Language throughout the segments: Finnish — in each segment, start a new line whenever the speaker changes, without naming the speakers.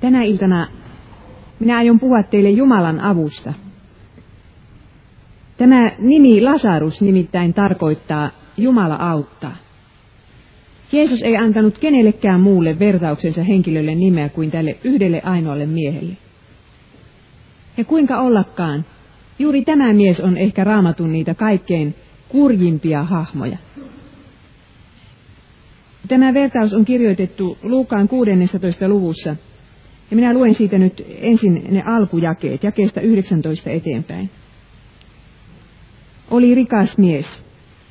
Tänä iltana minä aion puhua teille Jumalan avusta. Tämä nimi Lasarus nimittäin tarkoittaa Jumala auttaa. Jeesus ei antanut kenellekään muulle vertauksensa henkilölle nimeä kuin tälle yhdelle ainoalle miehelle. Ja kuinka ollakaan, juuri tämä mies on ehkä raamatun niitä kaikkein kurjimpia hahmoja. Tämä vertaus on kirjoitettu Luukaan 16. luvussa, ja minä luen siitä nyt ensin ne alkujakeet, jakeesta 19 eteenpäin. Oli rikas mies.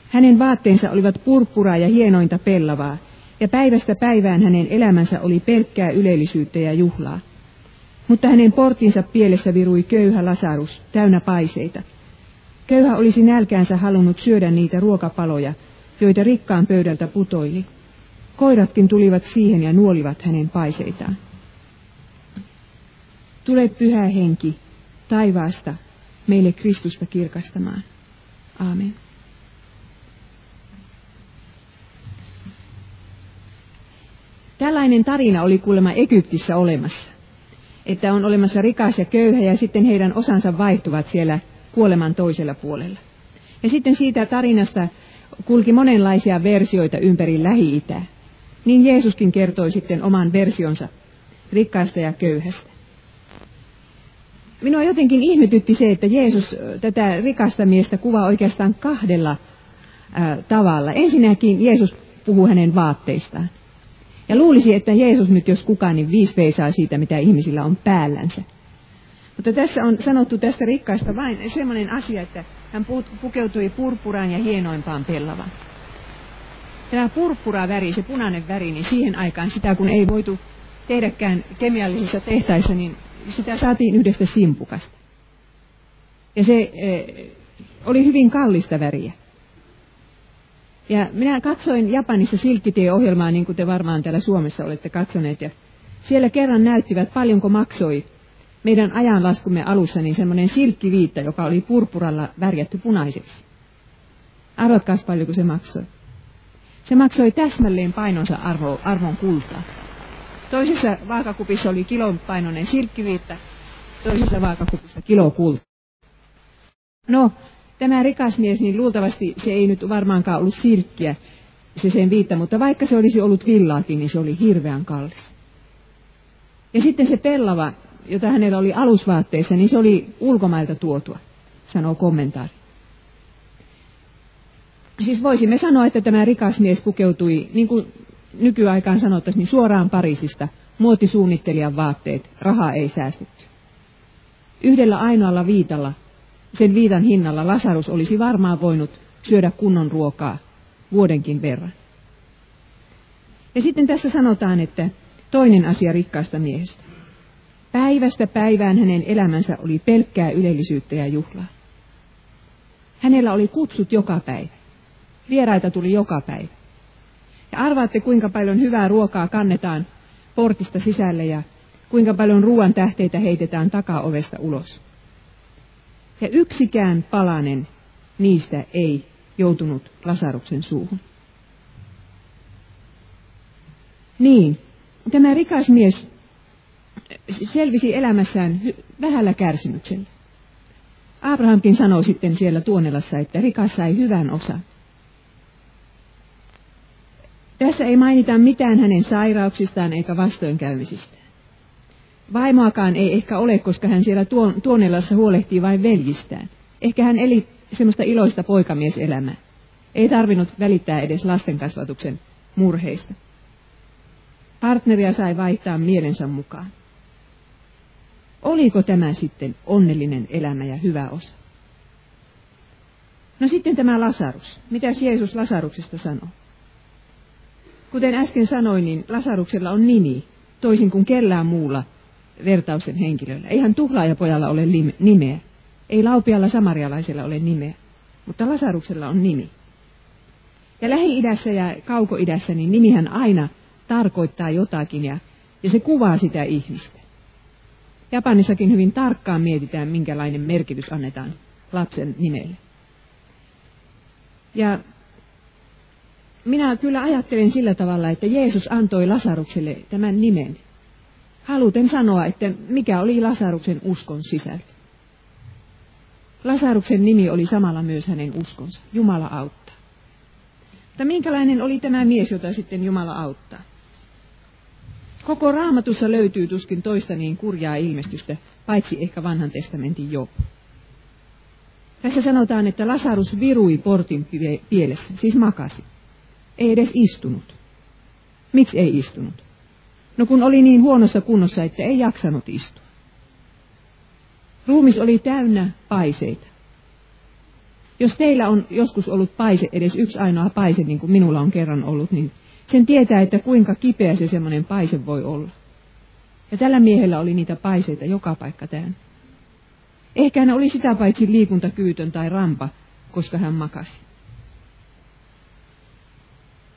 Hänen vaatteensa olivat purppuraa ja hienointa pellavaa, ja päivästä päivään hänen elämänsä oli pelkkää ylellisyyttä ja juhlaa. Mutta hänen portinsa pielessä virui köyhä Lasarus, täynnä paiseita. Köyhä olisi nälkäänsä halunnut syödä niitä ruokapaloja, joita rikkaan pöydältä putoili. Koiratkin tulivat siihen ja nuolivat hänen paiseitaan. Tule pyhä henki taivaasta meille Kristusta kirkastamaan. Aamen. Tällainen tarina oli kuulemma Egyptissä olemassa, että on olemassa rikas ja köyhä ja sitten heidän osansa vaihtuvat siellä kuoleman toisella puolella. Ja sitten siitä tarinasta kulki monenlaisia versioita ympäri Lähi-Itää. Niin Jeesuskin kertoi sitten oman versionsa rikkaasta ja köyhästä. Minua jotenkin ihmetytti se, että Jeesus tätä rikasta miestä kuvaa oikeastaan kahdella ää, tavalla. Ensinnäkin Jeesus puhuu hänen vaatteistaan. Ja luulisi, että Jeesus nyt jos kukaan, niin viisi veisaa siitä, mitä ihmisillä on päällänsä. Mutta tässä on sanottu tästä rikkaasta vain semmoinen asia, että hän pukeutui purpuraan ja hienoimpaan pellavaan. Tämä purppura väri, se punainen väri, niin siihen aikaan sitä kun ei voitu tehdäkään kemiallisissa tehtaissa, niin sitä saatiin yhdestä simpukasta. Ja se e, oli hyvin kallista väriä. Ja minä katsoin Japanissa Silkkitie-ohjelmaa, niin kuin te varmaan täällä Suomessa olette katsoneet. Ja siellä kerran näyttivät, paljonko maksoi meidän ajanlaskumme alussa niin semmoinen silkkiviitta, joka oli purpuralla värjätty punaiseksi. Arvatkaas paljonko se maksoi. Se maksoi täsmälleen painonsa arvo, arvon kultaa. Toisessa vaakakupissa oli kilon painoinen silkkiviitta, toisessa vaakakupissa kilo kulta. No, tämä rikas mies, niin luultavasti se ei nyt varmaankaan ollut silkkiä, se sen viitta, mutta vaikka se olisi ollut villaakin, niin se oli hirveän kallis. Ja sitten se pellava, jota hänellä oli alusvaatteissa, niin se oli ulkomailta tuotua, sanoo kommentaari. Siis voisimme sanoa, että tämä rikas mies pukeutui, niin kuin nykyaikaan sanottaisiin, niin suoraan Pariisista, muotisuunnittelijan vaatteet, rahaa ei säästetty. Yhdellä ainoalla viitalla, sen viitan hinnalla, Lasarus olisi varmaan voinut syödä kunnon ruokaa vuodenkin verran. Ja sitten tässä sanotaan, että toinen asia rikkaasta miehestä. Päivästä päivään hänen elämänsä oli pelkkää ylellisyyttä ja juhlaa. Hänellä oli kutsut joka päivä. Vieraita tuli joka päivä. Arvaatte, kuinka paljon hyvää ruokaa kannetaan portista sisälle ja kuinka paljon ruoan tähteitä heitetään takaovesta ulos. Ja yksikään palanen niistä ei joutunut Lasaruksen suuhun. Niin, tämä rikas mies selvisi elämässään vähällä kärsimyksellä. Abrahamkin sanoi sitten siellä Tuonelassa, että rikas sai hyvän osan. Tässä ei mainita mitään hänen sairauksistaan eikä vastoinkäymisistään. Vaimoakaan ei ehkä ole, koska hän siellä tuon, Tuonelassa huolehtii vain veljistään. Ehkä hän eli semmoista iloista poikamieselämää. Ei tarvinnut välittää edes lastenkasvatuksen murheista. Partneria sai vaihtaa mielensä mukaan. Oliko tämä sitten onnellinen elämä ja hyvä osa? No sitten tämä Lasarus. Mitä Jeesus Lasaruksesta sanoo? Kuten äsken sanoin, niin Lasaruksella on nimi, toisin kuin kellään muulla vertausten henkilöllä. Eihän tuhlaajapojalla ole nimeä. Ei laupialla samarialaisella ole nimeä. Mutta Lasaruksella on nimi. Ja Lähi-idässä ja Kauko-idässä niin nimihän aina tarkoittaa jotakin ja, ja se kuvaa sitä ihmistä. Japanissakin hyvin tarkkaan mietitään, minkälainen merkitys annetaan lapsen nimelle. Ja minä kyllä ajattelen sillä tavalla, että Jeesus antoi Lasarukselle tämän nimen. haluten sanoa, että mikä oli Lasaruksen uskon sisältö. Lasaruksen nimi oli samalla myös hänen uskonsa, Jumala auttaa. Mutta minkälainen oli tämä mies, jota sitten Jumala auttaa? Koko raamatussa löytyy tuskin toista niin kurjaa ilmestystä, paitsi ehkä vanhan testamentin Job. Tässä sanotaan, että Lasarus virui portin pielessä, siis makasi. Ei edes istunut. Miksi ei istunut? No kun oli niin huonossa kunnossa, että ei jaksanut istua. Ruumis oli täynnä paiseita. Jos teillä on joskus ollut paise, edes yksi ainoa paise, niin kuin minulla on kerran ollut, niin sen tietää, että kuinka kipeä se semmoinen paise voi olla. Ja tällä miehellä oli niitä paiseita joka paikka täynnä. Ehkä hän oli sitä paitsi liikuntakyytön tai rampa, koska hän makasi.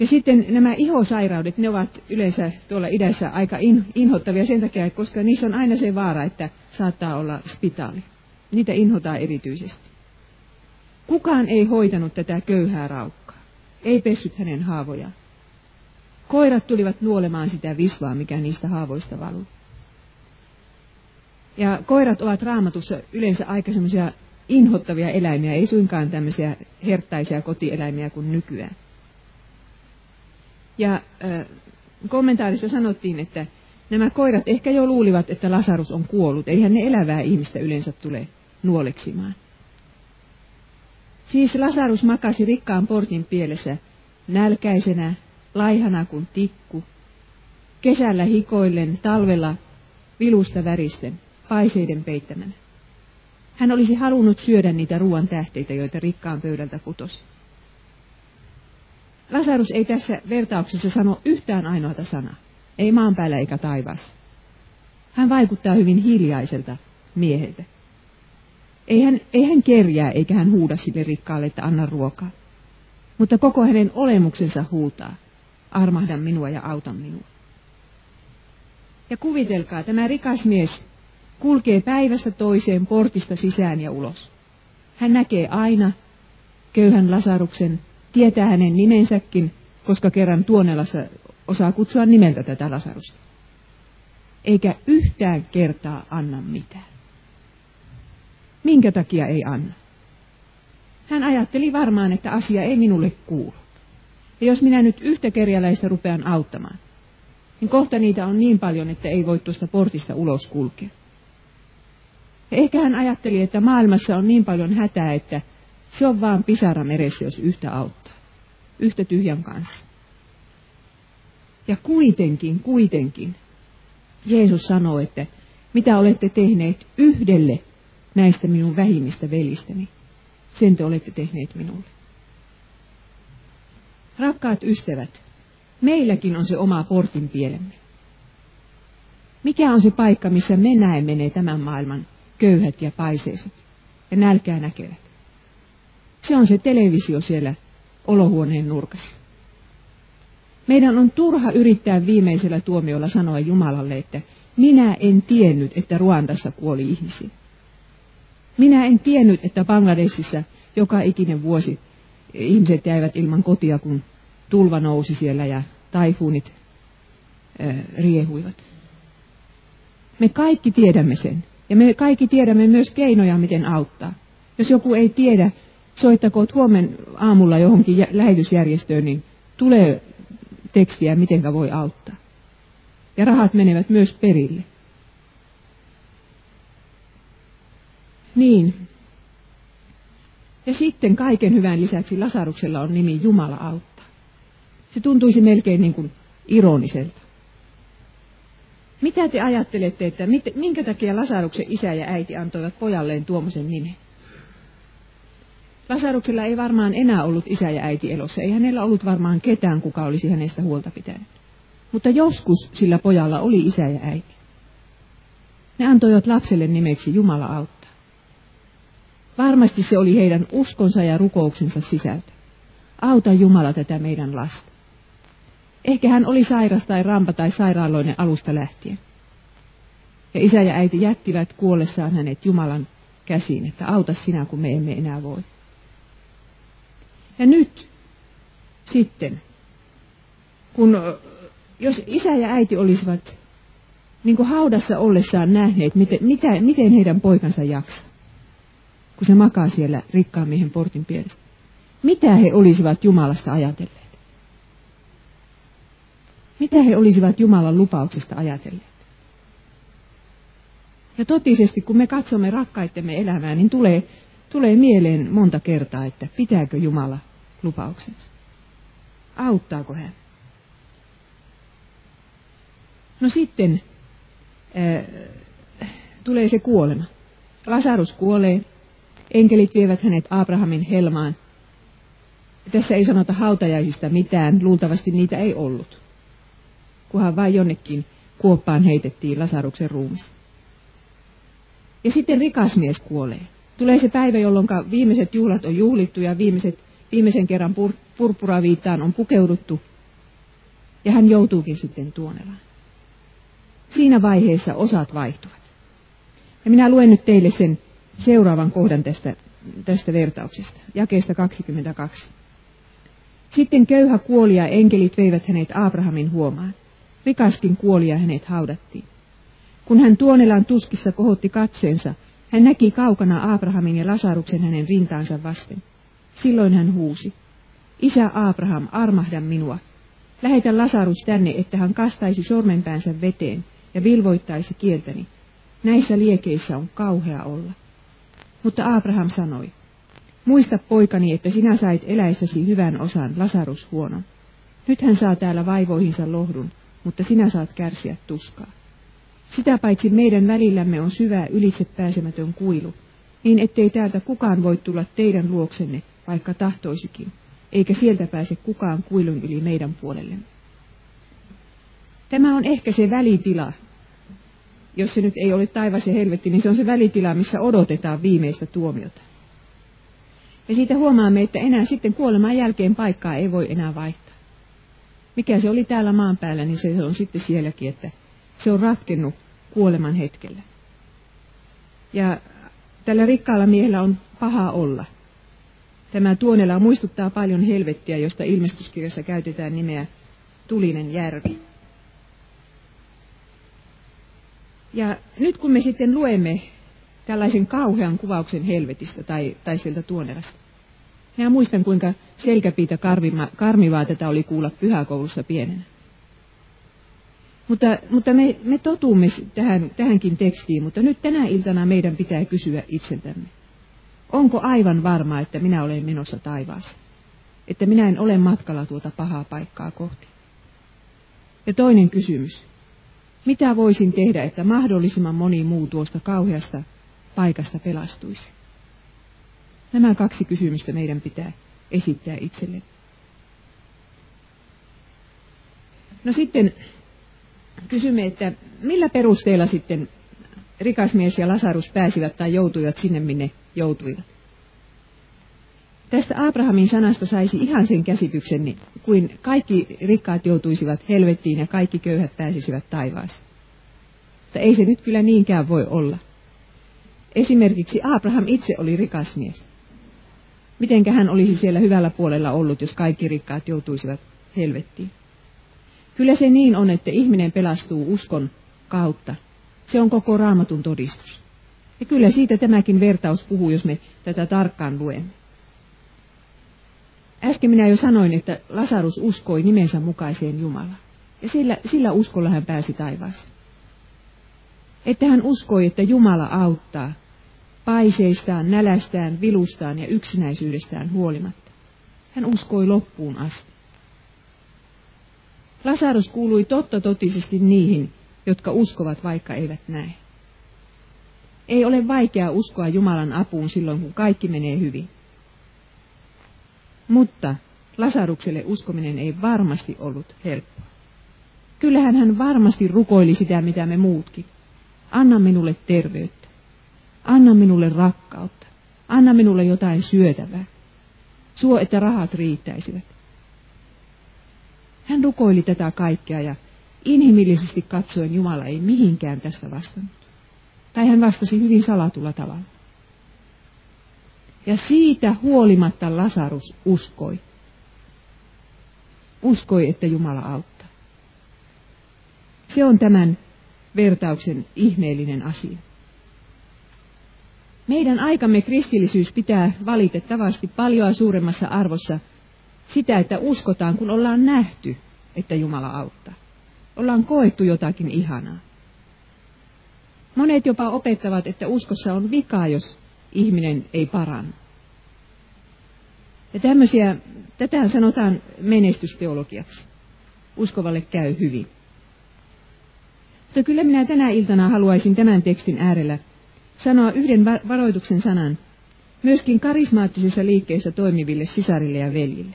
Ja sitten nämä ihosairaudet, ne ovat yleensä tuolla idässä aika in, inhottavia sen takia, koska niissä on aina se vaara, että saattaa olla spitaali. Niitä inhotaan erityisesti. Kukaan ei hoitanut tätä köyhää raukkaa. Ei pessyt hänen haavojaan. Koirat tulivat nuolemaan sitä visvaa, mikä niistä haavoista valuu. Ja koirat ovat raamatussa yleensä aika semmoisia inhottavia eläimiä, ei suinkaan tämmöisiä herttaisia kotieläimiä kuin nykyään. Ja kommentaarissa sanottiin, että nämä koirat ehkä jo luulivat, että Lasarus on kuollut. Eihän ne elävää ihmistä yleensä tule nuoleksimaan. Siis Lasarus makasi rikkaan portin pielessä, nälkäisenä, laihana kuin tikku, kesällä hikoillen, talvella vilusta väristen, paiseiden peittämänä. Hän olisi halunnut syödä niitä ruoan tähteitä, joita rikkaan pöydältä putosi. Lasarus ei tässä vertauksessa sano yhtään ainoata sanaa. Ei maan päällä eikä taivaassa. Hän vaikuttaa hyvin hiljaiselta mieheltä. Ei hän, ei hän kerjää eikä hän huuda sille rikkaalle, että anna ruokaa. Mutta koko hänen olemuksensa huutaa. Armahda minua ja auta minua. Ja kuvitelkaa, tämä rikas mies kulkee päivästä toiseen portista sisään ja ulos. Hän näkee aina köyhän Lasaruksen tietää hänen nimensäkin, koska kerran Tuonelassa osaa kutsua nimeltä tätä Lasarusta. Eikä yhtään kertaa anna mitään. Minkä takia ei anna? Hän ajatteli varmaan, että asia ei minulle kuulu. Ja jos minä nyt yhtä kerjäläistä rupean auttamaan, niin kohta niitä on niin paljon, että ei voi tuosta portista ulos kulkea. Ja ehkä hän ajatteli, että maailmassa on niin paljon hätää, että se on vaan pisara meressä, jos yhtä auttaa. Yhtä tyhjän kanssa. Ja kuitenkin, kuitenkin, Jeesus sanoo, että mitä olette tehneet yhdelle näistä minun vähimmistä velistäni, sen te olette tehneet minulle. Rakkaat ystävät, meilläkin on se oma portin pielemme. Mikä on se paikka, missä me näemme tämän maailman köyhät ja paiseiset ja nälkää näkevät? Se on se televisio siellä olohuoneen nurkassa. Meidän on turha yrittää viimeisellä tuomiolla sanoa Jumalalle, että minä en tiennyt, että Ruandassa kuoli ihmisiä. Minä en tiennyt, että Bangladesissa joka ikinen vuosi ihmiset jäivät ilman kotia, kun tulva nousi siellä ja taifuunit riehuivat. Me kaikki tiedämme sen. Ja me kaikki tiedämme myös keinoja, miten auttaa. Jos joku ei tiedä, soittakoot huomen aamulla johonkin lähetysjärjestöön, niin tulee tekstiä, miten voi auttaa. Ja rahat menevät myös perille. Niin. Ja sitten kaiken hyvän lisäksi Lasaruksella on nimi Jumala auttaa. Se tuntuisi melkein niin kuin ironiselta. Mitä te ajattelette, että minkä takia Lasaruksen isä ja äiti antoivat pojalleen tuommoisen nimen? Lasaruksella ei varmaan enää ollut isä ja äiti elossa, ei hänellä ollut varmaan ketään, kuka olisi hänestä huolta pitänyt. Mutta joskus sillä pojalla oli isä ja äiti. Ne antoivat lapselle nimeksi Jumala auttaa. Varmasti se oli heidän uskonsa ja rukouksensa sisältö. Auta Jumala tätä meidän lasta. Ehkä hän oli sairas tai rampa tai sairaaloinen alusta lähtien. Ja isä ja äiti jättivät kuollessaan hänet Jumalan käsiin, että auta sinä, kun me emme enää voi. Ja nyt sitten, kun jos isä ja äiti olisivat niin kuin haudassa ollessaan nähneet, miten, mitä, miten heidän poikansa jaksaa, kun se makaa siellä rikkaan miehen portin pielessä. Mitä he olisivat Jumalasta ajatelleet? Mitä he olisivat Jumalan lupauksesta ajatelleet? Ja totisesti, kun me katsomme rakkaittemme elämää, niin tulee, tulee mieleen monta kertaa, että pitääkö Jumala lupauksensa? Auttaako hän? No sitten äh, tulee se kuolema. Lasarus kuolee, enkelit vievät hänet Abrahamin helmaan. Tässä ei sanota hautajaisista mitään, luultavasti niitä ei ollut, kunhan vain jonnekin kuoppaan heitettiin Lasaruksen ruumis. Ja sitten rikas mies kuolee. Tulee se päivä, jolloin viimeiset juhlat on juhlittu ja viimeiset, viimeisen kerran pur, purpuraviittaan on pukeuduttu. Ja hän joutuukin sitten tuonelaan. Siinä vaiheessa osat vaihtuvat. Ja minä luen nyt teille sen seuraavan kohdan tästä, tästä vertauksesta, jakeesta 22. Sitten köyhä kuoli ja enkelit veivät hänet Abrahamin huomaan. Rikaskin kuoli ja hänet haudattiin. Kun hän tuonelan tuskissa kohotti katseensa, hän näki kaukana Abrahamin ja Lasaruksen hänen rintaansa vasten. Silloin hän huusi, Isä Abraham, armahda minua. Lähetä Lasarus tänne, että hän kastaisi sormenpäänsä veteen ja vilvoittaisi kieltäni. Näissä liekeissä on kauhea olla. Mutta Abraham sanoi, muista poikani, että sinä sait eläissäsi hyvän osan, Lasarus huonon. Nyt hän saa täällä vaivoihinsa lohdun, mutta sinä saat kärsiä tuskaa. Sitä paitsi meidän välillämme on syvä ylitse pääsemätön kuilu, niin ettei täältä kukaan voi tulla teidän luoksenne, vaikka tahtoisikin, eikä sieltä pääse kukaan kuilun yli meidän puolellemme. Tämä on ehkä se välitila, jos se nyt ei ole taivas ja helvetti, niin se on se välitila, missä odotetaan viimeistä tuomiota. Ja siitä huomaamme, että enää sitten kuoleman jälkeen paikkaa ei voi enää vaihtaa. Mikä se oli täällä maan päällä, niin se on sitten sielläkin, että se on ratkennut kuoleman hetkellä. Ja tällä rikkaalla miehellä on paha olla. Tämä tuonela muistuttaa paljon helvettiä, josta ilmestyskirjassa käytetään nimeä tulinen järvi. Ja nyt kun me sitten luemme tällaisen kauhean kuvauksen helvetistä tai, tai sieltä tuonelasta, minä muistan kuinka selkäpiitä karmivaa tätä oli kuulla pyhäkoulussa pienenä. Mutta, mutta me, me totumme tähän, tähänkin tekstiin, mutta nyt tänä iltana meidän pitää kysyä itseltämme. Onko aivan varma, että minä olen menossa taivaassa? Että minä en ole matkalla tuota pahaa paikkaa kohti? Ja toinen kysymys. Mitä voisin tehdä, että mahdollisimman moni muu tuosta kauheasta paikasta pelastuisi? Nämä kaksi kysymystä meidän pitää esittää itselle. No sitten kysymme, että millä perusteella sitten rikas mies ja Lasarus pääsivät tai joutuivat sinne, minne joutuivat. Tästä Abrahamin sanasta saisi ihan sen käsityksen, niin kuin kaikki rikkaat joutuisivat helvettiin ja kaikki köyhät pääsisivät taivaaseen. Mutta ei se nyt kyllä niinkään voi olla. Esimerkiksi Abraham itse oli rikas mies. Mitenkä hän olisi siellä hyvällä puolella ollut, jos kaikki rikkaat joutuisivat helvettiin? Kyllä se niin on, että ihminen pelastuu uskon kautta. Se on koko raamatun todistus. Ja kyllä siitä tämäkin vertaus puhuu, jos me tätä tarkkaan luemme. Äsken minä jo sanoin, että Lasarus uskoi nimensä mukaiseen Jumalaan. Ja sillä, sillä uskolla hän pääsi taivaaseen. Että hän uskoi, että Jumala auttaa paiseistaan, nälästään, vilustaan ja yksinäisyydestään huolimatta. Hän uskoi loppuun asti. Lasarus kuului totta totisesti niihin, jotka uskovat vaikka eivät näe. Ei ole vaikea uskoa Jumalan apuun silloin, kun kaikki menee hyvin. Mutta Lasarukselle uskominen ei varmasti ollut helppoa. Kyllähän hän varmasti rukoili sitä, mitä me muutkin. Anna minulle terveyttä. Anna minulle rakkautta. Anna minulle jotain syötävää. Suo, että rahat riittäisivät. Hän rukoili tätä kaikkea ja inhimillisesti katsoen Jumala ei mihinkään tästä vastannut. Tai hän vastasi hyvin salatulla tavalla. Ja siitä huolimatta Lasarus uskoi. Uskoi, että Jumala auttaa. Se on tämän vertauksen ihmeellinen asia. Meidän aikamme kristillisyys pitää valitettavasti paljon suuremmassa arvossa sitä, että uskotaan, kun ollaan nähty, että Jumala auttaa. Ollaan koettu jotakin ihanaa. Monet jopa opettavat, että uskossa on vika, jos ihminen ei parannu. Ja tämmöisiä, tätä sanotaan menestysteologiaksi. Uskovalle käy hyvin. Mutta kyllä minä tänä iltana haluaisin tämän tekstin äärellä sanoa yhden varoituksen sanan myöskin karismaattisissa liikkeissä toimiville sisarille ja veljille.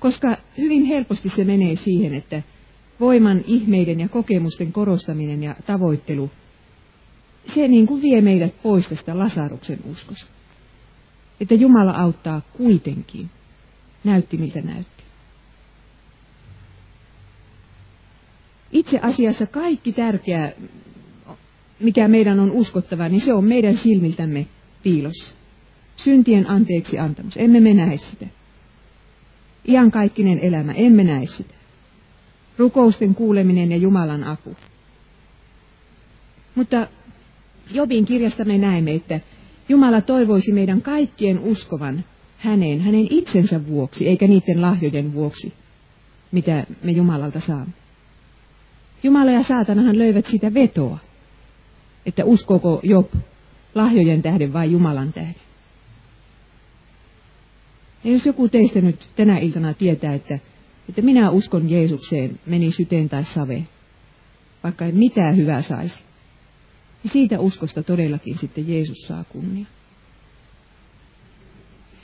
Koska hyvin helposti se menee siihen, että voiman, ihmeiden ja kokemusten korostaminen ja tavoittelu, se niin kuin vie meidät pois tästä Lasaruksen uskosta. Että Jumala auttaa kuitenkin. Näytti miltä näytti. Itse asiassa kaikki tärkeä, mikä meidän on uskottava, niin se on meidän silmiltämme piilossa. Syntien anteeksi antamus. Emme me näe sitä. Iankaikkinen elämä. Emme näe sitä. Rukousten kuuleminen ja Jumalan apu. Mutta Jobin kirjasta me näemme, että Jumala toivoisi meidän kaikkien uskovan häneen, hänen itsensä vuoksi, eikä niiden lahjojen vuoksi, mitä me Jumalalta saamme. Jumala ja saatanahan löivät sitä vetoa, että uskoko Job lahjojen tähden vai Jumalan tähden. Ja jos joku teistä nyt tänä iltana tietää, että, että minä uskon Jeesukseen, meni syteen tai saveen, vaikka ei mitään hyvää saisi, niin siitä uskosta todellakin sitten Jeesus saa kunnia.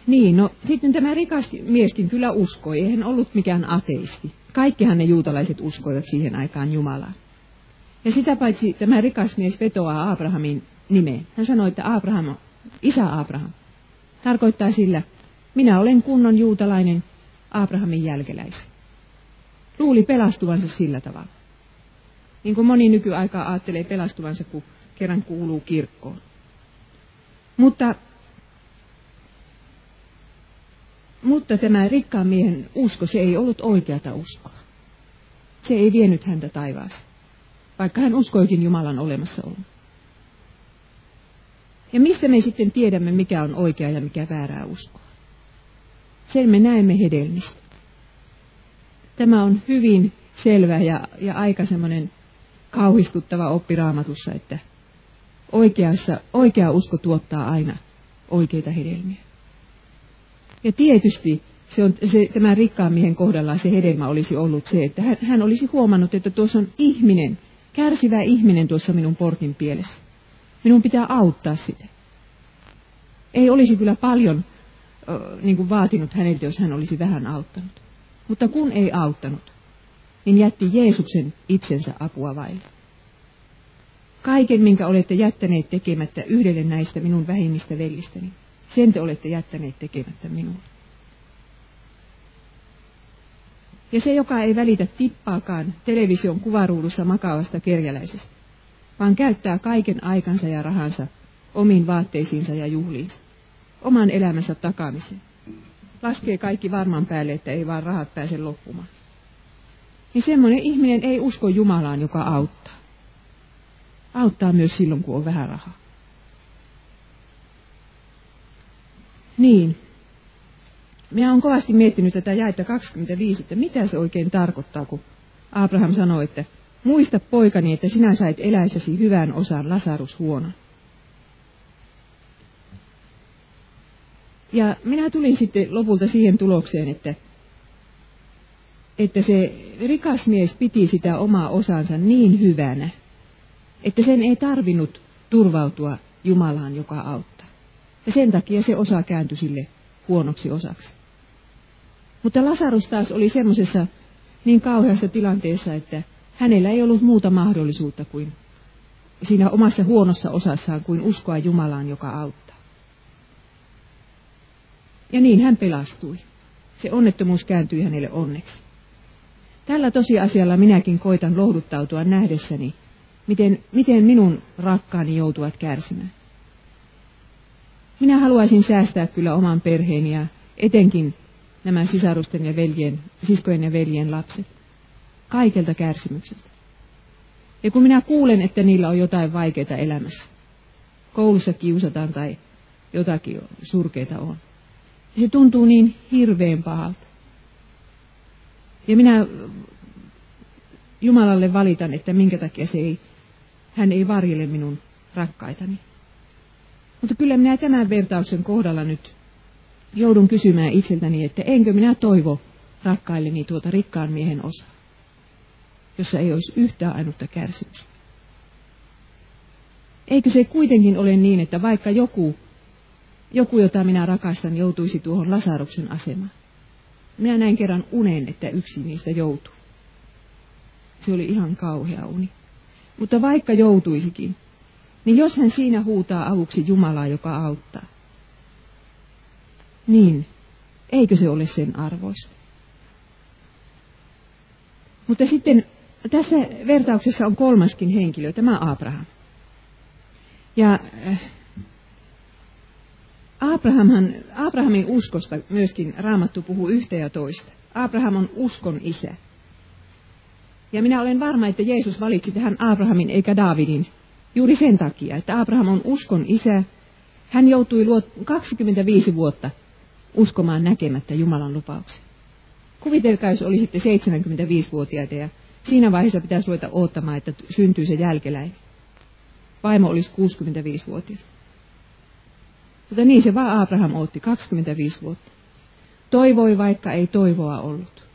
Niin, no sitten tämä rikas mieskin kyllä uskoi, eihän ollut mikään ateisti. Kaikkihan ne juutalaiset uskoivat siihen aikaan Jumalaan. Ja sitä paitsi tämä rikas mies vetoaa Abrahamin nimeen. Hän sanoi, että Abraham, isä Abraham, tarkoittaa sillä, minä olen kunnon juutalainen Abrahamin jälkeläis. Luuli pelastuvansa sillä tavalla. Niin kuin moni nykyaikaa ajattelee pelastuvansa, kun kerran kuuluu kirkkoon. Mutta, mutta tämä rikkaan miehen usko, se ei ollut oikeata uskoa. Se ei vienyt häntä taivaaseen, vaikka hän uskoikin Jumalan olemassaolon. Ja mistä me sitten tiedämme, mikä on oikea ja mikä väärää uskoa? Sen me näemme hedelmistä. Tämä on hyvin selvä ja, ja aika semmoinen kauhistuttava oppi raamatussa, että oikeassa, oikea usko tuottaa aina oikeita hedelmiä. Ja tietysti se on, se, tämän rikkaan miehen kohdalla se hedelmä olisi ollut se, että hän, hän olisi huomannut, että tuossa on ihminen, kärsivä ihminen tuossa minun portin pielessä. Minun pitää auttaa sitä. Ei olisi kyllä paljon niin kuin vaatinut häneltä, jos hän olisi vähän auttanut. Mutta kun ei auttanut, niin jätti Jeesuksen itsensä apua vaille. Kaiken, minkä olette jättäneet tekemättä yhdelle näistä minun vähimmistä veljistäni, sen te olette jättäneet tekemättä minulle. Ja se, joka ei välitä tippaakaan television kuvaruudussa makaavasta kerjäläisestä, vaan käyttää kaiken aikansa ja rahansa omiin vaatteisiinsa ja juhliinsa, oman elämänsä takaamiseen. Laskee kaikki varman päälle, että ei vaan rahat pääse loppumaan. Niin semmoinen ihminen ei usko Jumalaan, joka auttaa auttaa myös silloin, kun on vähän rahaa. Niin. Minä olen kovasti miettinyt tätä jaetta 25, että mitä se oikein tarkoittaa, kun Abraham sanoi, että muista poikani, että sinä sait eläisesi hyvän osan Lasarus huonon. Ja minä tulin sitten lopulta siihen tulokseen, että, että se rikas mies piti sitä omaa osansa niin hyvänä, että sen ei tarvinnut turvautua Jumalaan, joka auttaa. Ja sen takia se osa kääntyi sille huonoksi osaksi. Mutta Lasarus taas oli semmoisessa niin kauheassa tilanteessa, että hänellä ei ollut muuta mahdollisuutta kuin siinä omassa huonossa osassaan kuin uskoa Jumalaan, joka auttaa. Ja niin hän pelastui. Se onnettomuus kääntyi hänelle onneksi. Tällä tosiasialla minäkin koitan lohduttautua nähdessäni, miten, miten minun rakkaani joutuvat kärsimään. Minä haluaisin säästää kyllä oman perheeni ja etenkin nämä sisarusten ja veljen, siskojen ja veljen lapset kaikelta kärsimykseltä. Ja kun minä kuulen, että niillä on jotain vaikeita elämässä, koulussa kiusataan tai jotakin surkeita on, niin se tuntuu niin hirveän pahalta. Ja minä Jumalalle valitan, että minkä takia se ei, hän ei varjele minun rakkaitani. Mutta kyllä minä tämän vertauksen kohdalla nyt joudun kysymään itseltäni, että enkö minä toivo rakkailleni tuota rikkaan miehen osaa, jossa ei olisi yhtään ainutta kärsimystä. Eikö se kuitenkin ole niin, että vaikka joku, joku jota minä rakastan, joutuisi tuohon Lasaruksen asemaan. Minä näin kerran unen, että yksi niistä joutuu. Se oli ihan kauhea uni. Mutta vaikka joutuisikin, niin jos hän siinä huutaa avuksi Jumalaa, joka auttaa, niin eikö se ole sen arvoista? Mutta sitten tässä vertauksessa on kolmaskin henkilö, tämä Abraham. Ja äh, Abrahamhan, Abrahamin uskosta myöskin Raamattu puhuu yhtä ja toista. Abraham on uskon isä. Ja minä olen varma, että Jeesus valitsi tähän Abrahamin eikä Daavidin juuri sen takia, että Abraham on uskon isä. Hän joutui 25 vuotta uskomaan näkemättä Jumalan lupauksen. Kuvitelkaa, jos olisitte 75-vuotiaita ja siinä vaiheessa pitäisi ruveta odottamaan, että syntyy se jälkeläinen. Vaimo olisi 65-vuotias. Mutta niin se vaan Abraham otti 25 vuotta. Toivoi, vaikka ei toivoa ollut.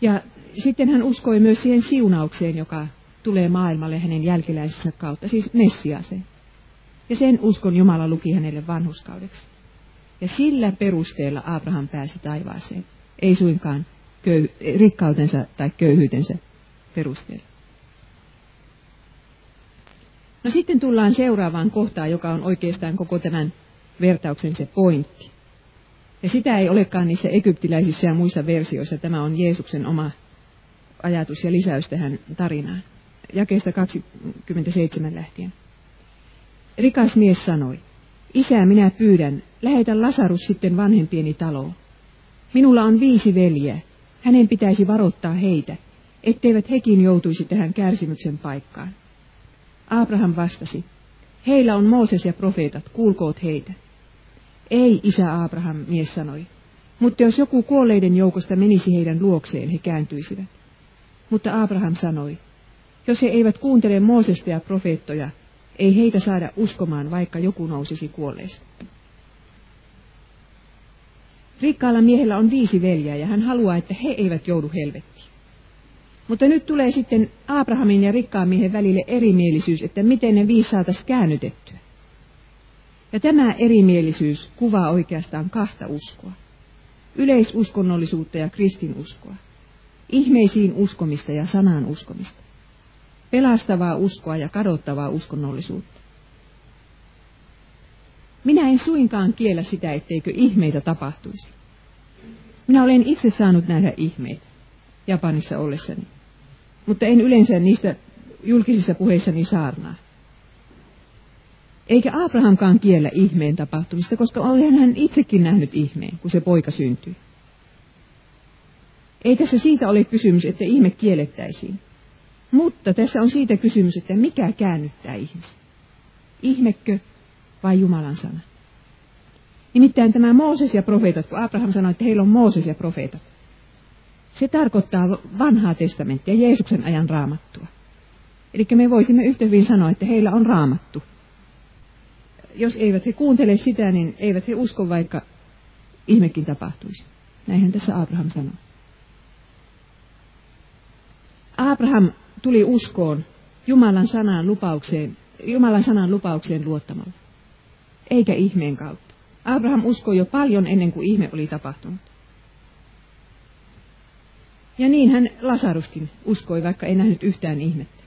Ja sitten hän uskoi myös siihen siunaukseen, joka tulee maailmalle hänen jälkeläisensä kautta, siis Messiaseen. Ja sen uskon Jumala luki hänelle vanhuskaudeksi. Ja sillä perusteella Abraham pääsi taivaaseen, ei suinkaan köy- rikkautensa tai köyhyytensä perusteella. No sitten tullaan seuraavaan kohtaan, joka on oikeastaan koko tämän vertauksen se pointti. Ja sitä ei olekaan niissä egyptiläisissä ja muissa versioissa. Tämä on Jeesuksen oma ajatus ja lisäys tähän tarinaan. Jakeesta 27 lähtien. Rikas mies sanoi, Isä, minä pyydän, lähetä Lasarus sitten vanhempieni taloon. Minulla on viisi veljeä. Hänen pitäisi varoittaa heitä, etteivät hekin joutuisi tähän kärsimyksen paikkaan. Abraham vastasi, heillä on Mooses ja profeetat, kuulkoot heitä. Ei, isä Abraham, mies sanoi, mutta jos joku kuolleiden joukosta menisi heidän luokseen, he kääntyisivät. Mutta Abraham sanoi, jos he eivät kuuntele Moosesta ja profeettoja, ei heitä saada uskomaan, vaikka joku nousisi kuolleista. Rikkaalla miehellä on viisi veljää ja hän haluaa, että he eivät joudu helvettiin. Mutta nyt tulee sitten Abrahamin ja rikkaan miehen välille erimielisyys, että miten ne viisi saataisiin käännytettyä. Ja tämä erimielisyys kuvaa oikeastaan kahta uskoa. Yleisuskonnollisuutta ja kristinuskoa. Ihmeisiin uskomista ja sanaan uskomista. Pelastavaa uskoa ja kadottavaa uskonnollisuutta. Minä en suinkaan kiellä sitä, etteikö ihmeitä tapahtuisi. Minä olen itse saanut nähdä ihmeitä Japanissa ollessani, mutta en yleensä niistä julkisissa puheissani saarnaa. Eikä Abrahamkaan kiellä ihmeen tapahtumista, koska olihan hän itsekin nähnyt ihmeen, kun se poika syntyi. Ei tässä siitä ole kysymys, että ihme kiellettäisiin. Mutta tässä on siitä kysymys, että mikä käännyttää ihmisen. Ihmekö vai Jumalan sana? Nimittäin tämä Mooses ja profeetat, kun Abraham sanoi, että heillä on Mooses ja profeetat. Se tarkoittaa vanhaa testamenttia, Jeesuksen ajan raamattua. Eli me voisimme yhtä hyvin sanoa, että heillä on raamattu jos eivät he kuuntele sitä, niin eivät he usko, vaikka ihmekin tapahtuisi. Näinhän tässä Abraham sanoi. Abraham tuli uskoon Jumalan sanan lupaukseen, Jumalan sanan lupaukseen luottamalla, eikä ihmeen kautta. Abraham uskoi jo paljon ennen kuin ihme oli tapahtunut. Ja niin hän Lasaruskin uskoi, vaikka ei nähnyt yhtään ihmettä.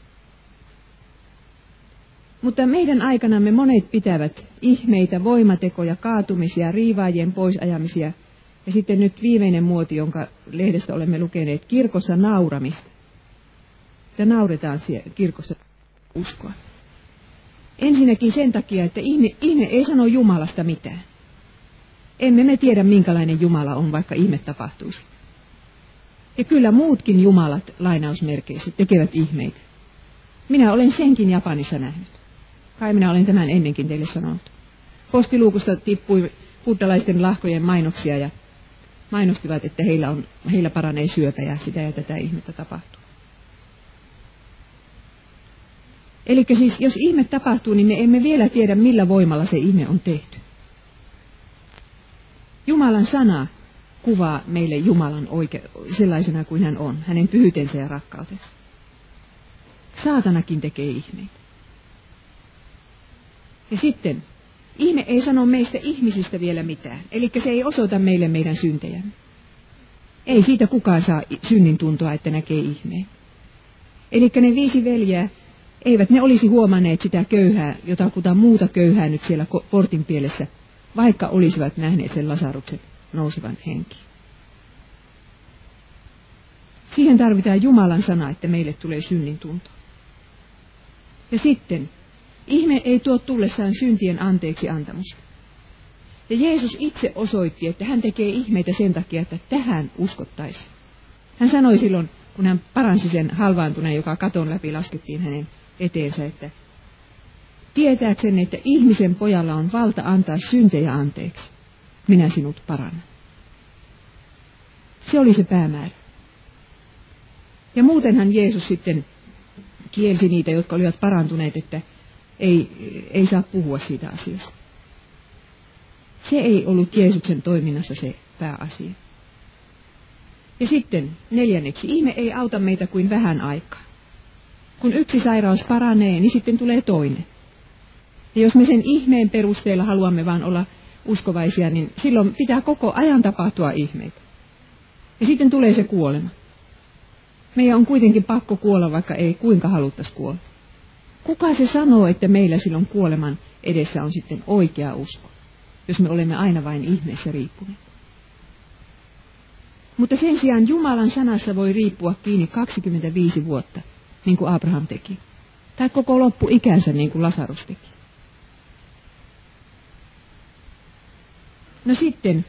Mutta meidän aikanamme monet pitävät ihmeitä, voimatekoja, kaatumisia, riivaajien poisajamisia. Ja sitten nyt viimeinen muoti, jonka lehdestä olemme lukeneet, kirkossa nauramista. Että nauretaan siellä kirkossa uskoa. Ensinnäkin sen takia, että ihme, ihme ei sano Jumalasta mitään. Emme me tiedä, minkälainen Jumala on, vaikka ihme tapahtuisi. Ja kyllä muutkin jumalat, lainausmerkeissä, tekevät ihmeitä. Minä olen senkin Japanissa nähnyt. Kai minä olen tämän ennenkin teille sanonut. Postiluukusta tippui buddhalaisten lahkojen mainoksia ja mainostivat, että heillä, on, heillä paranee syöpä ja sitä ja tätä ihmettä tapahtuu. Eli siis jos ihme tapahtuu, niin me emme vielä tiedä, millä voimalla se ihme on tehty. Jumalan sana kuvaa meille Jumalan oike- sellaisena kuin hän on, hänen pyhyytensä ja rakkautensa. Saatanakin tekee ihmeitä. Ja sitten, ihme ei sano meistä ihmisistä vielä mitään, eli se ei osoita meille meidän syntejämme. Ei siitä kukaan saa synnin tuntoa, että näkee ihmeen. Eli ne viisi veljeä, eivät ne olisi huomanneet sitä köyhää, jotakuta muuta köyhää nyt siellä portin pielessä, vaikka olisivat nähneet sen Lasaruksen nousevan henki. Siihen tarvitaan Jumalan sana, että meille tulee synnin tunto. Ja sitten, ihme ei tuo tullessaan syntien anteeksi antamusta. Ja Jeesus itse osoitti, että hän tekee ihmeitä sen takia, että tähän uskottaisiin. Hän sanoi silloin, kun hän paransi sen halvaantuneen, joka katon läpi laskettiin hänen eteensä, että tietääkseni, että ihmisen pojalla on valta antaa syntejä anteeksi, minä sinut parannan. Se oli se päämäärä. Ja muutenhan Jeesus sitten kielsi niitä, jotka olivat parantuneet, että ei, ei saa puhua siitä asiasta. Se ei ollut Jeesuksen toiminnassa se pääasia. Ja sitten neljänneksi, ihme ei auta meitä kuin vähän aikaa. Kun yksi sairaus paranee, niin sitten tulee toinen. Ja jos me sen ihmeen perusteella haluamme vaan olla uskovaisia, niin silloin pitää koko ajan tapahtua ihmeitä. Ja sitten tulee se kuolema. Meidän on kuitenkin pakko kuolla, vaikka ei kuinka haluttaisi kuolla. Kuka se sanoo, että meillä silloin kuoleman edessä on sitten oikea usko, jos me olemme aina vain ihmeessä riippuneet? Mutta sen sijaan Jumalan sanassa voi riippua kiinni 25 vuotta, niin kuin Abraham teki. Tai koko loppu ikänsä, niin kuin Lasarus teki. No sitten,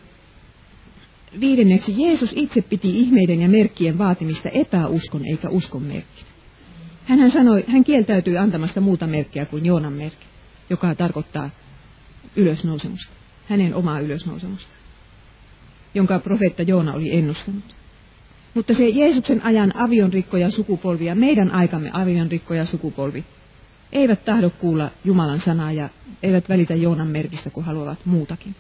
viidenneksi, Jeesus itse piti ihmeiden ja merkkien vaatimista epäuskon eikä uskon merkki. Hän sanoi, hän kieltäytyi antamasta muuta merkkiä kuin Joonan merkki, joka tarkoittaa ylösnousemusta, hänen omaa ylösnousemusta, jonka profeetta Joona oli ennustanut. Mutta se Jeesuksen ajan avionrikkoja sukupolvi ja meidän aikamme avionrikkoja sukupolvi eivät tahdo kuulla Jumalan sanaa ja eivät välitä Joonan merkistä, kun haluavat muutakin.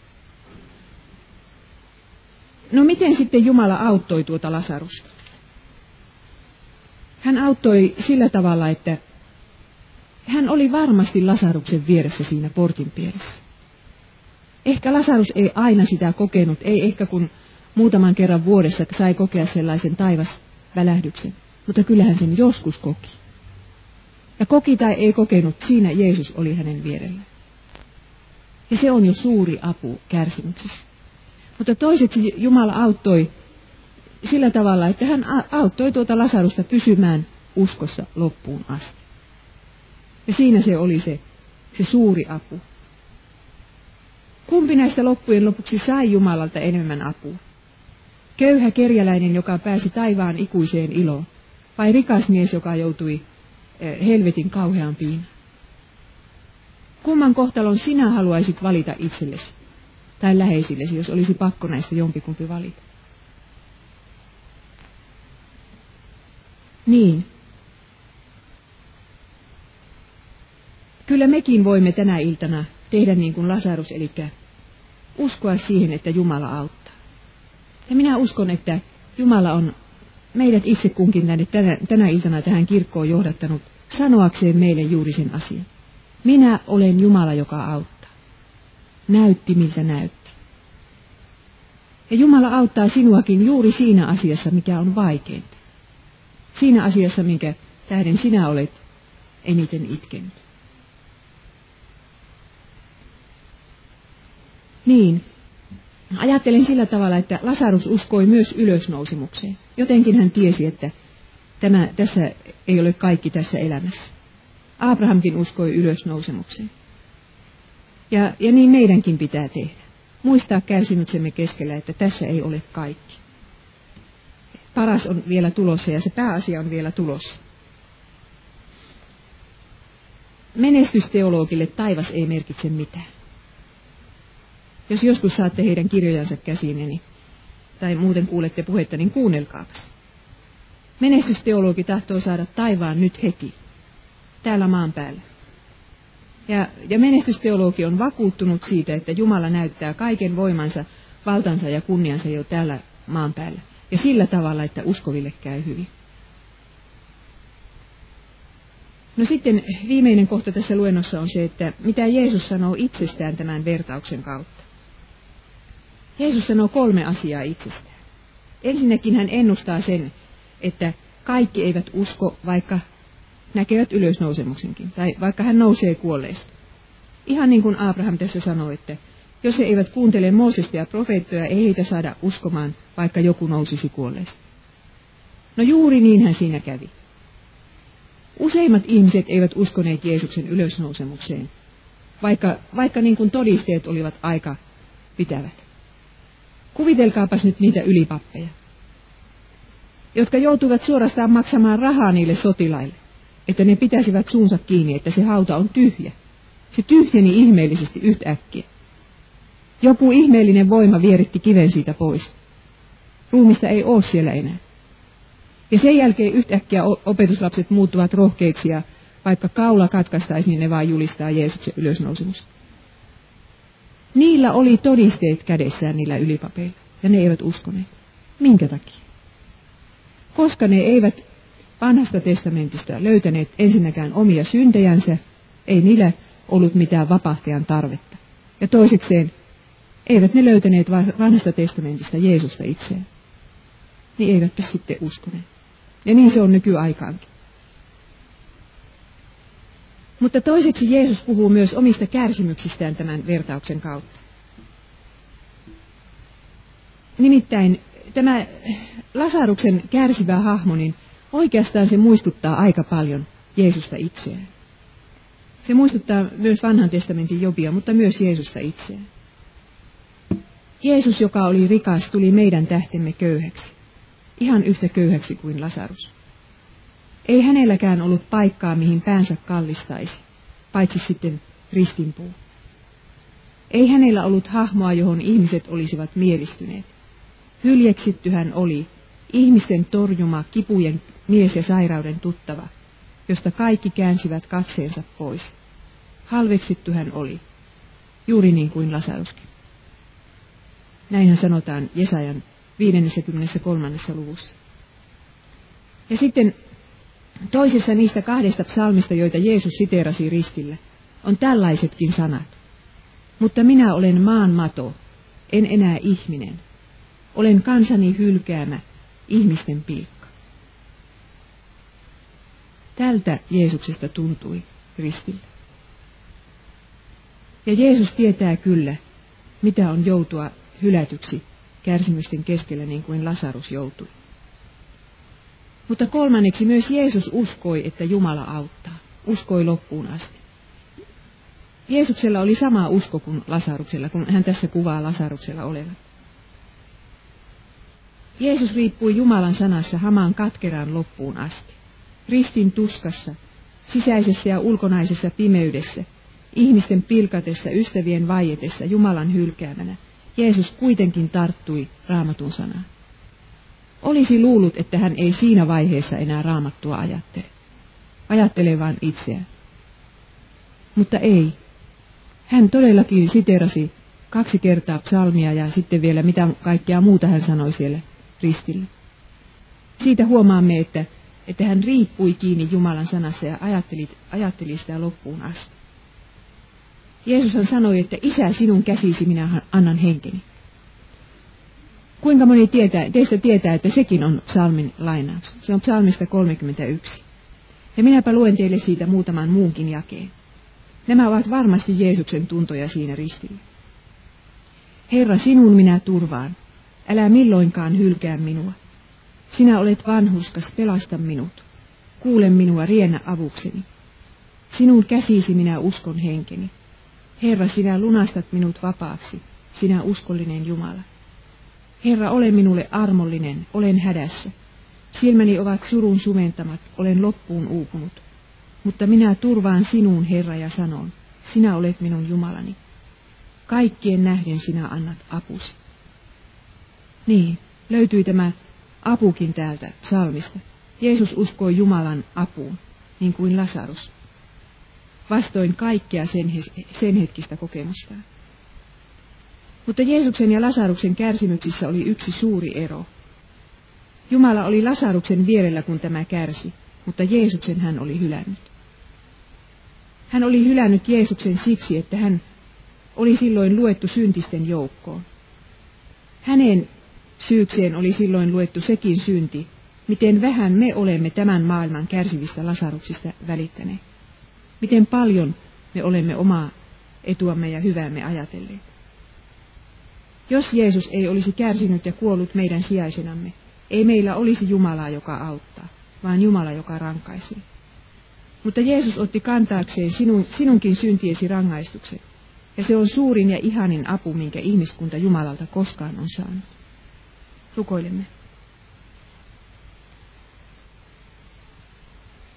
No miten sitten Jumala auttoi tuota Lasarusta? Hän auttoi sillä tavalla, että hän oli varmasti Lasaruksen vieressä siinä portin pielessä. Ehkä Lasarus ei aina sitä kokenut, ei ehkä kun muutaman kerran vuodessa sai kokea sellaisen taivasvälähdyksen, mutta kyllähän sen joskus koki. Ja koki tai ei kokenut, siinä Jeesus oli hänen vierellään. Ja se on jo suuri apu kärsimyksessä. Mutta toiseksi Jumala auttoi sillä tavalla, että hän auttoi tuota Lasarusta pysymään uskossa loppuun asti. Ja siinä se oli se, se suuri apu. Kumpi näistä loppujen lopuksi sai Jumalalta enemmän apua? Köyhä kerjäläinen, joka pääsi taivaan ikuiseen iloon, vai rikas mies, joka joutui eh, helvetin kauhean piinaan? Kumman kohtalon sinä haluaisit valita itsellesi tai läheisillesi, jos olisi pakko näistä jompikumpi valita? Niin. Kyllä mekin voimme tänä iltana tehdä niin kuin Lasarus, eli uskoa siihen, että Jumala auttaa. Ja minä uskon, että Jumala on meidät itse kunkin tänne tänä, tänä iltana tähän kirkkoon johdattanut sanoakseen meille juuri sen asian. Minä olen Jumala, joka auttaa. Näytti, miltä näytti. Ja Jumala auttaa sinuakin juuri siinä asiassa, mikä on vaikeinta. Siinä asiassa, minkä tähden sinä olet eniten itkenyt. Niin, ajattelen sillä tavalla, että Lasarus uskoi myös ylösnousemukseen. Jotenkin hän tiesi, että tämä, tässä ei ole kaikki tässä elämässä. Abrahamkin uskoi ylösnousemukseen. Ja, ja niin meidänkin pitää tehdä. Muistaa kärsimyksemme keskellä, että tässä ei ole kaikki. paras on vielä tulossa ja se pääasia on vielä tulossa. Menestysteologille taivas ei merkitse mitään. Jos joskus saatte heidän kirjojansa käsiin, niin, tai muuten kuulette puhetta, niin kuunnelkaapas. Menestysteologi tahtoo saada taivaan nyt heti, täällä maan päällä. Ja, ja menestysteologi on vakuuttunut siitä, että Jumala näyttää kaiken voimansa, valtansa ja kunniansa jo täällä maan päällä. Ja sillä tavalla, että uskoville käy hyvin. No sitten viimeinen kohta tässä luennossa on se, että mitä Jeesus sanoo itsestään tämän vertauksen kautta. Jeesus sanoo kolme asiaa itsestään. Ensinnäkin hän ennustaa sen, että kaikki eivät usko, vaikka näkevät ylösnousemuksenkin, tai vaikka hän nousee kuolleesta. Ihan niin kuin Abraham tässä sanoi, että jos he eivät kuuntele Moosesta ja profeettoja, ei heitä saada uskomaan, vaikka joku nousisi kuolleesta. No juuri niin hän siinä kävi. Useimmat ihmiset eivät uskoneet Jeesuksen ylösnousemukseen, vaikka, vaikka niin kuin todisteet olivat aika pitävät. Kuvitelkaapas nyt niitä ylipappeja, jotka joutuivat suorastaan maksamaan rahaa niille sotilaille, että ne pitäisivät suunsa kiinni, että se hauta on tyhjä. Se tyhjeni ihmeellisesti yhtäkkiä. Joku ihmeellinen voima vieritti kiven siitä pois. Ruumista ei ole siellä enää. Ja sen jälkeen yhtäkkiä opetuslapset muuttuvat rohkeiksi ja vaikka kaula katkaistaisi, niin ne vain julistaa Jeesuksen ylösnousemus. Niillä oli todisteet kädessään niillä ylipapeilla, ja ne eivät uskoneet. Minkä takia? Koska ne eivät vanhasta testamentista löytäneet ensinnäkään omia syntejänsä, ei niillä ollut mitään vapahtajan tarvetta. Ja toisekseen, eivät ne löytäneet vanhasta testamentista Jeesusta itseään. Niin eivätpä sitten uskoneet. Ja niin se on nykyaikaankin. Mutta toiseksi Jeesus puhuu myös omista kärsimyksistään tämän vertauksen kautta. Nimittäin tämä Lasaruksen kärsivä hahmo, niin oikeastaan se muistuttaa aika paljon Jeesusta itseään. Se muistuttaa myös vanhan testamentin Jobia, mutta myös Jeesusta itseään. Jeesus, joka oli rikas, tuli meidän tähtemme köyhäksi. Ihan yhtä köyhäksi kuin Lasarus. Ei hänelläkään ollut paikkaa, mihin päänsä kallistaisi, paitsi sitten ristinpuu. Ei hänellä ollut hahmoa, johon ihmiset olisivat mielistyneet. Hyljeksitty hän oli, ihmisten torjuma, kipujen mies ja sairauden tuttava, josta kaikki käänsivät katseensa pois. Halveksittu hän oli, juuri niin kuin Lasaruskin. Näinhän sanotaan Jesajan 53. luvussa. Ja sitten toisessa niistä kahdesta psalmista, joita Jeesus siteerasi ristillä, on tällaisetkin sanat. Mutta minä olen maan mato, en enää ihminen. Olen kansani hylkäämä, ihmisten pilkka. Tältä Jeesuksesta tuntui ristillä. Ja Jeesus tietää kyllä, mitä on joutua hylätyksi kärsimysten keskellä niin kuin Lasarus joutui. Mutta kolmanneksi myös Jeesus uskoi, että Jumala auttaa. Uskoi loppuun asti. Jeesuksella oli sama usko kuin Lasaruksella, kun hän tässä kuvaa Lasaruksella olevan. Jeesus riippui Jumalan sanassa hamaan katkeraan loppuun asti. Ristin tuskassa, sisäisessä ja ulkonaisessa pimeydessä, ihmisten pilkatessa, ystävien vaietessa, Jumalan hylkäämänä, Jeesus kuitenkin tarttui raamatun sanaan. Olisi luullut, että hän ei siinä vaiheessa enää raamattua ajattele. Ajattelee vain itseään. Mutta ei. Hän todellakin siterasi kaksi kertaa psalmia ja sitten vielä mitä kaikkea muuta hän sanoi siellä ristillä. Siitä huomaamme, että, että hän riippui kiinni Jumalan sanassa ja ajatteli, ajatteli sitä loppuun asti. Jeesushan sanoi, että isä sinun käsisi minä annan henkeni. Kuinka moni tietää, teistä tietää, että sekin on psalmin lainaus? Se on psalmista 31. Ja minäpä luen teille siitä muutaman muunkin jakeen. Nämä ovat varmasti Jeesuksen tuntoja siinä ristillä. Herra, sinun minä turvaan. Älä milloinkaan hylkää minua. Sinä olet vanhuskas, pelasta minut. Kuule minua, riennä avukseni. Sinun käsisi minä uskon henkeni. Herra, sinä lunastat minut vapaaksi, sinä uskollinen Jumala. Herra, ole minulle armollinen, olen hädässä. Silmäni ovat surun sumentamat, olen loppuun uupunut. Mutta minä turvaan sinuun, Herra, ja sanon, sinä olet minun Jumalani. Kaikkien nähden sinä annat apusi. Niin, löytyi tämä apukin täältä psalmista. Jeesus uskoi Jumalan apuun, niin kuin Lasarus, vastoin kaikkea sen, sen hetkistä kokemustaan. Mutta Jeesuksen ja Lasaruksen kärsimyksissä oli yksi suuri ero. Jumala oli Lasaruksen vierellä, kun tämä kärsi, mutta Jeesuksen hän oli hylännyt. Hän oli hylännyt Jeesuksen siksi, että hän oli silloin luettu syntisten joukkoon. Hänen syykseen oli silloin luettu sekin synti, miten vähän me olemme tämän maailman kärsivistä lasaruksista välittäneet. Miten paljon me olemme omaa etuamme ja hyväämme ajatelleet. Jos Jeesus ei olisi kärsinyt ja kuollut meidän sijaisenamme, ei meillä olisi Jumalaa, joka auttaa, vaan Jumala, joka rankaisee. Mutta Jeesus otti kantaakseen sinun, sinunkin syntiesi rangaistuksen, ja se on suurin ja ihanin apu, minkä ihmiskunta Jumalalta koskaan on saanut. Rukoilemme.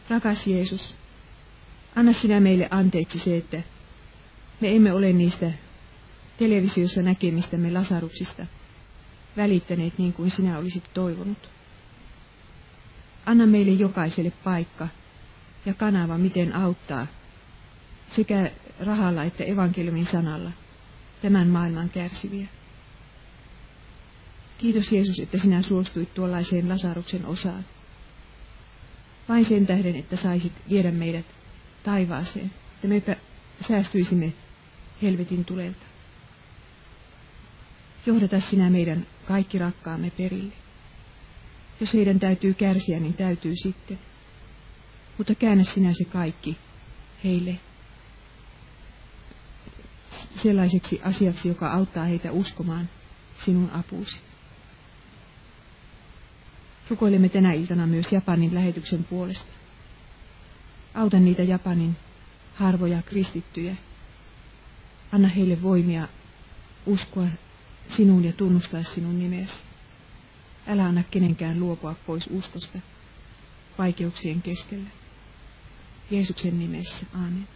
Rakas Jeesus, anna sinä meille anteeksi se, että me emme ole niistä televisiossa näkemistämme lasaruksista välittäneet niin kuin sinä olisit toivonut. Anna meille jokaiselle paikka ja kanava, miten auttaa sekä rahalla että evankeliumin sanalla tämän maailman kärsiviä. Kiitos Jeesus, että sinä suostuit tuollaiseen Lasaruksen osaan. Vain sen tähden, että saisit viedä meidät taivaaseen, että me säästyisimme helvetin tulelta. Johdata sinä meidän kaikki rakkaamme perille. Jos heidän täytyy kärsiä, niin täytyy sitten. Mutta käännä sinä se kaikki heille sellaiseksi asiaksi, joka auttaa heitä uskomaan sinun apuusi. Rukoilemme tänä iltana myös Japanin lähetyksen puolesta. Auta niitä Japanin harvoja kristittyjä. Anna heille voimia uskoa sinuun ja tunnustaa sinun nimesi. Älä anna kenenkään luopua pois uskosta vaikeuksien keskellä. Jeesuksen nimessä, amen.